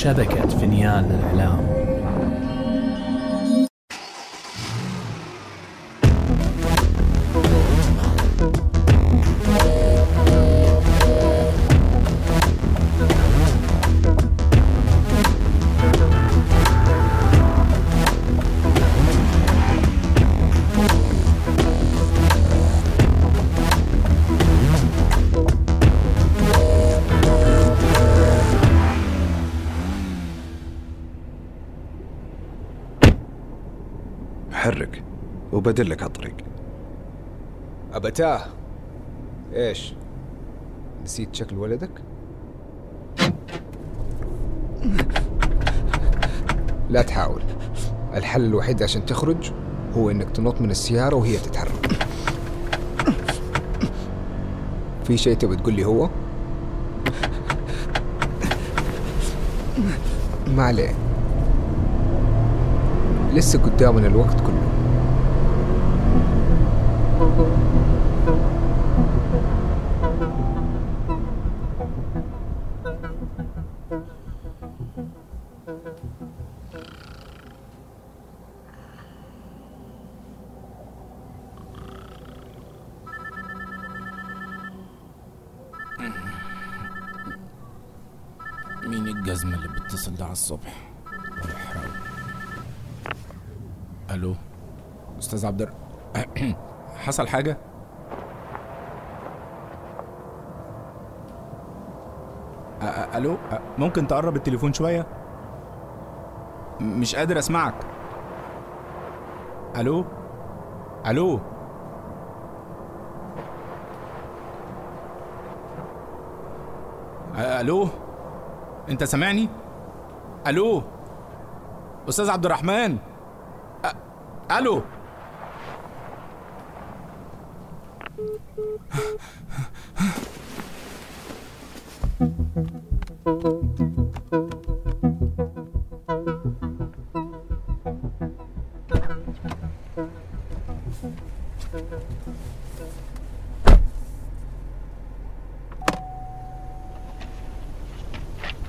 شبكة فينيان للإعلام وبدلك على الطريق أبتاه إيش؟ نسيت شكل ولدك؟ لا تحاول الحل الوحيد عشان تخرج هو إنك تنط من السيارة وهي تتحرك في شيء تبي تقول لي هو؟ ما عليه لسه قدامنا الوقت كله مين الجزمة اللي بتتصل ده على الصبح؟ ألو؟ أستاذ عبد الر... حصل حاجة؟ ألو؟ ممكن تقرب التليفون شوية؟ مش قادر أسمعك. ألو؟ ألو؟ ألو؟ أنت سامعني؟ ألو؟ أستاذ عبد الرحمن؟ ألو؟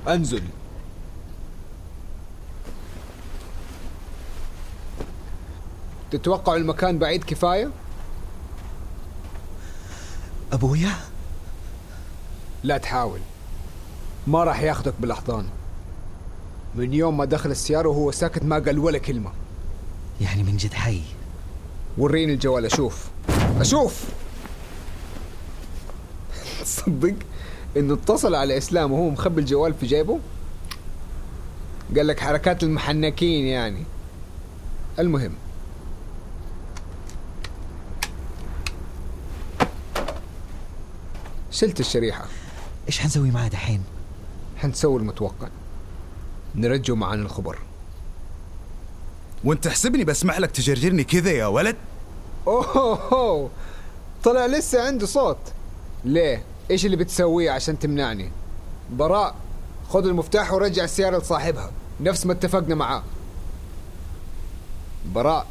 انزل تتوقع المكان بعيد كفاية؟ أبويا؟ لا تحاول. ما راح ياخدك بالأحضان. من يوم ما دخل السيارة وهو ساكت ما قال ولا كلمة. يعني من جد حي. وريني الجوال أشوف. أشوف! تصدق إنه اتصل على إسلام وهو مخبي الجوال في جيبه؟ قال لك حركات المحنكين يعني. المهم شلت الشريحة. إيش حنسوي معاه دحين؟ حنسوي المتوقع. نرجو معانا الخبر. وانت تحسبني بسمع لك تجرجرني كذا يا ولد؟ اوه أوه. طلع لسه عنده صوت. ليه؟ إيش اللي بتسويه عشان تمنعني؟ براء خذ المفتاح ورجع السيارة لصاحبها. نفس ما اتفقنا معاه. براء.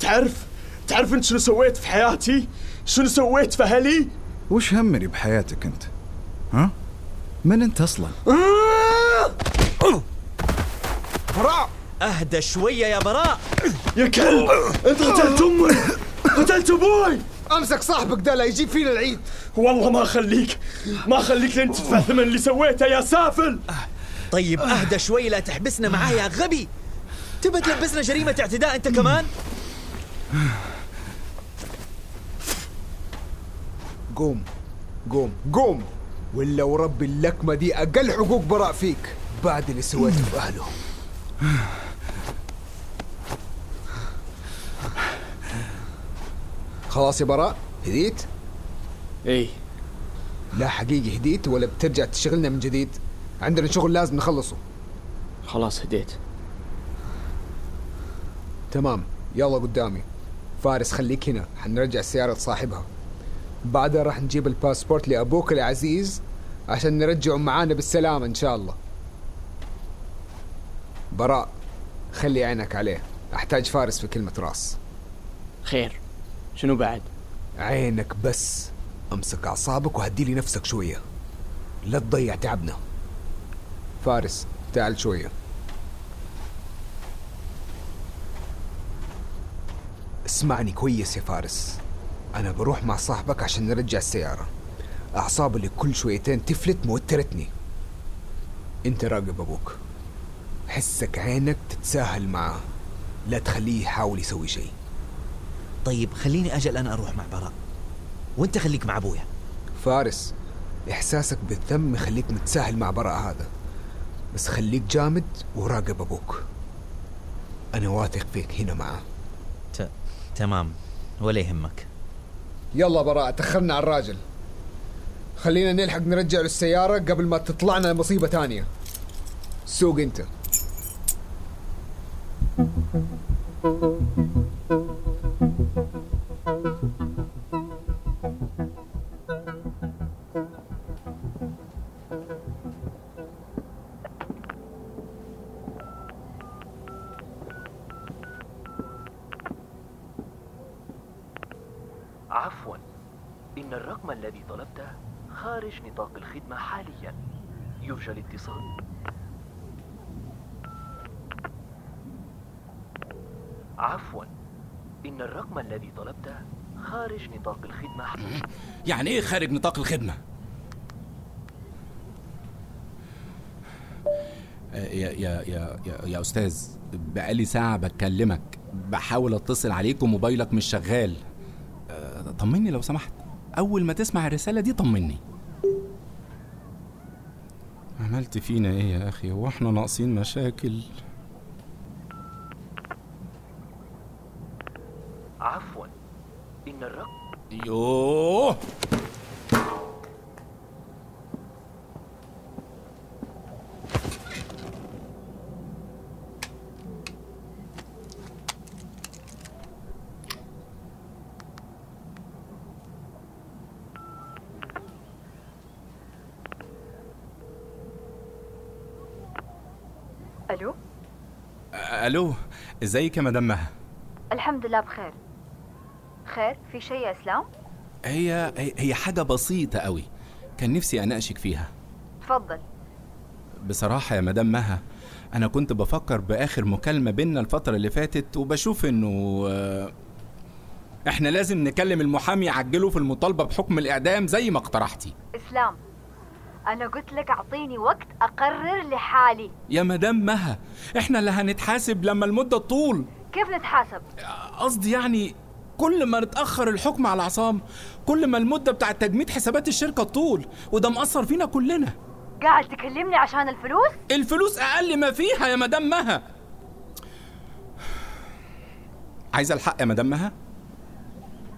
تعرف؟ تعرف انت شنو سويت في حياتي؟ شنو سويت في أهلي؟ وش همني بحياتك أنت؟ ها؟ من أنت أصلا؟ براء! أهدى شوية يا براء! يا كلب! أنت قتلت أمي! قتلت أبوي! أمسك صاحبك ده لا يجيب فينا العيد. والله ما أخليك! ما أخليك لين تدفع ثمن اللي سويته يا سافل! طيب أهدى شوي لا تحبسنا معاه يا غبي! تبى تلبسنا جريمة اعتداء أنت كمان؟ قوم قوم قوم. ولا ورب اللكمة دي أقل حقوق براء فيك. بعد اللي سويته في أهله. خلاص يا براء هديت؟ إيه لا حقيقي هديت ولا بترجع تشغلنا من جديد. عندنا شغل لازم نخلصه. خلاص هديت. تمام. يلا قدامي. فارس خليك هنا. حنرجع السيارة لصاحبها بعدها راح نجيب الباسبورت لأبوك العزيز عشان نرجعه معانا بالسلامة إن شاء الله. براء خلي عينك عليه. أحتاج فارس في كلمة راس. خير. شنو بعد؟ عينك بس. امسك أعصابك وهدي لي نفسك شوية. لا تضيع تعبنا. فارس تعال شوية. اسمعني كويس يا فارس. أنا بروح مع صاحبك عشان نرجع السيارة. أعصاب اللي كل شويتين تفلت موترتني. أنت راقب أبوك. حسك عينك تتساهل معاه لا تخليه يحاول يسوي شيء. طيب خليني أجل أنا أروح مع براء. وأنت خليك مع أبويا. فارس إحساسك بالذنب يخليك متساهل مع براء هذا. بس خليك جامد وراقب أبوك. أنا واثق فيك هنا معاه ت... تمام. ولا يهمك. يلا براء تأخرنا على الراجل. خلينا نلحق نرجع له السيارة قبل ما تطلعنا مصيبة تانية. سوق انت. الذي طلبته خارج نطاق الخدمة حاليا. يرجى الاتصال. عفوا. إن الرقم الذي طلبته خارج نطاق الخدمة يعني إيه خارج نطاق الخدمة؟ آه، يا يا يا يا, يا أستاذ بقالي ساعة بكلمك. بحاول أتصل عليك وموبايلك مش شغال. آه، طمني لو سمحت. أول ما تسمع الرسالة دي طمني. عملت فينا إيه يا أخي؟ هو إحنا ناقصين مشاكل. عفوا. إن الرقم يوه ألو آه، ألو إزيك يا مدام مها الحمد لله بخير. خير في شيء يا إسلام؟ هي هي- حاجة بسيطة قوي كان نفسي أناقشك فيها. تفضل. بصراحة يا مدام مها أنا كنت بفكر بآخر مكالمة بينا الفترة اللي فاتت وبشوف إنه آه، إحنا لازم نكلم المحامي يعجله في المطالبة بحكم الإعدام زي ما اقترحتي. إسلام أنا قلت لك أعطيني وقت أقرر لحالي. يا مدام مها إحنا اللي هنتحاسب لما المدة تطول. كيف نتحاسب؟ قصدي يعني كل ما نتأخر الحكم على عصام كل ما المدة بتاعة تجميد حسابات الشركة تطول وده مأثر فينا كلنا. قاعد تكلمني عشان الفلوس؟ الفلوس أقل ما فيها يا مدام مها. عايزة الحق يا مدام مها؟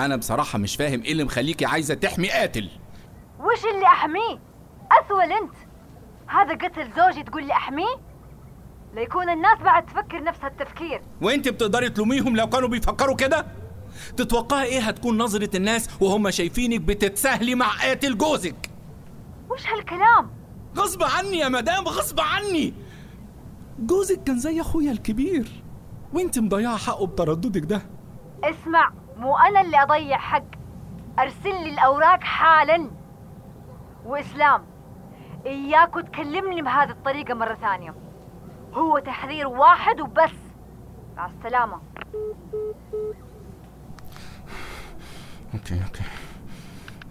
أنا بصراحة مش فاهم إيه اللي مخليكي عايزة تحمي قاتل. وش اللي أحميه؟ أثول أنت. هذا قتل زوجي تقول لي احميه ليكون الناس بعد تفكر نفس هالتفكير وإنت بتقدري تلوميهم لو كانوا بيفكروا كده؟ تتوقعي إيه هتكون نظرة الناس وهم شايفينك بتتساهلي مع قاتل جوزك؟ وش هالكلام؟ غصب عني يا مدام غصب عني. جوزك كان زي أخويا الكبير. وإنت مضيعة حقه بترددك ده. اسمع مو أنا اللي أضيع حق. أرسل لي الأوراق حالا. وإسلام. إياك تكلمني بهذه الطريقة مرة ثانية. هو تحذير واحد وبس. مع السلامة. okay okay.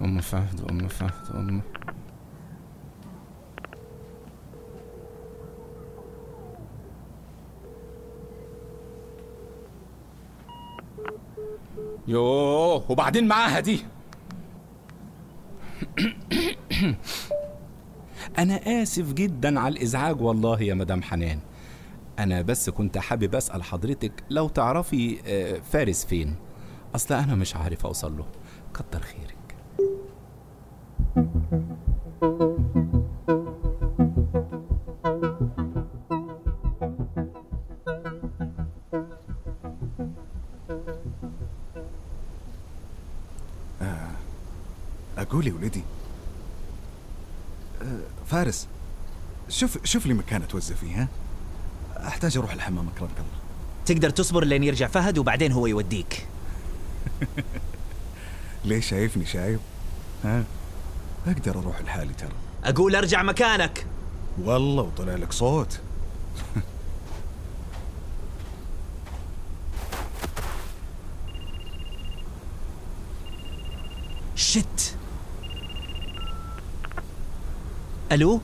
أم فهد أم فهد أم. يوه وبعدين معاها دي. أنا آسف جدا على الإزعاج والله يا مدام حنان. أنا بس كنت حابب أسأل حضرتك لو تعرفي آه، فارس فين؟ أصل أنا مش عارف أوصل له. كتر خيرك. أقول يا ولدي آه، فارس شوف شوف لي مكان أتوزع فيه ها؟ أحتاج أروح الحمام أكرمك الله. تقدر تصبر لين يرجع فهد وبعدين هو يوديك. ليش شايفني شايب؟ ها؟ أقدر أروح لحالي ترى. أقول أرجع مكانك. والله وطلع لك صوت. شت. ألو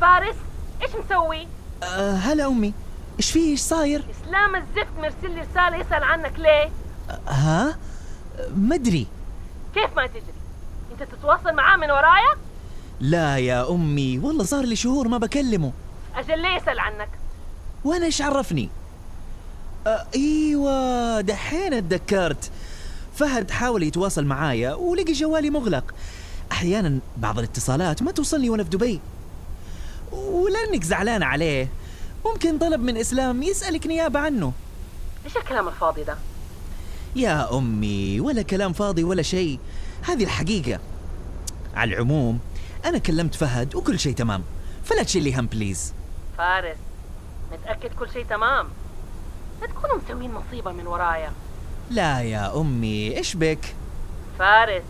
فارس إيش مسوي؟ أه هلا أمي إيش في إيش صاير إسلام الزفت مرسل لي رسالة يسأل عنك ليه؟ أه ها مدري كيف ما تدري؟ أنت تتواصل معاه من ورايا؟ لا يا أمي والله صار لي شهور ما بكلمه أجل ليه يسأل عنك؟ وأنا إيش عرفني أه إيوه دحين اتذكرت فهد حاول يتواصل معايا ولقي جوالي مغلق أحيانا بعض الاتصالات ما توصلني وأنا في دبي. ولأنك زعلانة عليه ممكن طلب من إسلام يسألك نيابة عنه. إيش الكلام الفاضي ده؟ يا أمي ولا كلام فاضي ولا شيء. هذه الحقيقة. على العموم أنا كلمت فهد وكل شيء تمام. فلا تشيلي هم بليز فارس متأكد كل شيء تمام؟ لا تكونوا مسوين مصيبة من ورايا. لا يا أمي إيش بك؟ فارس.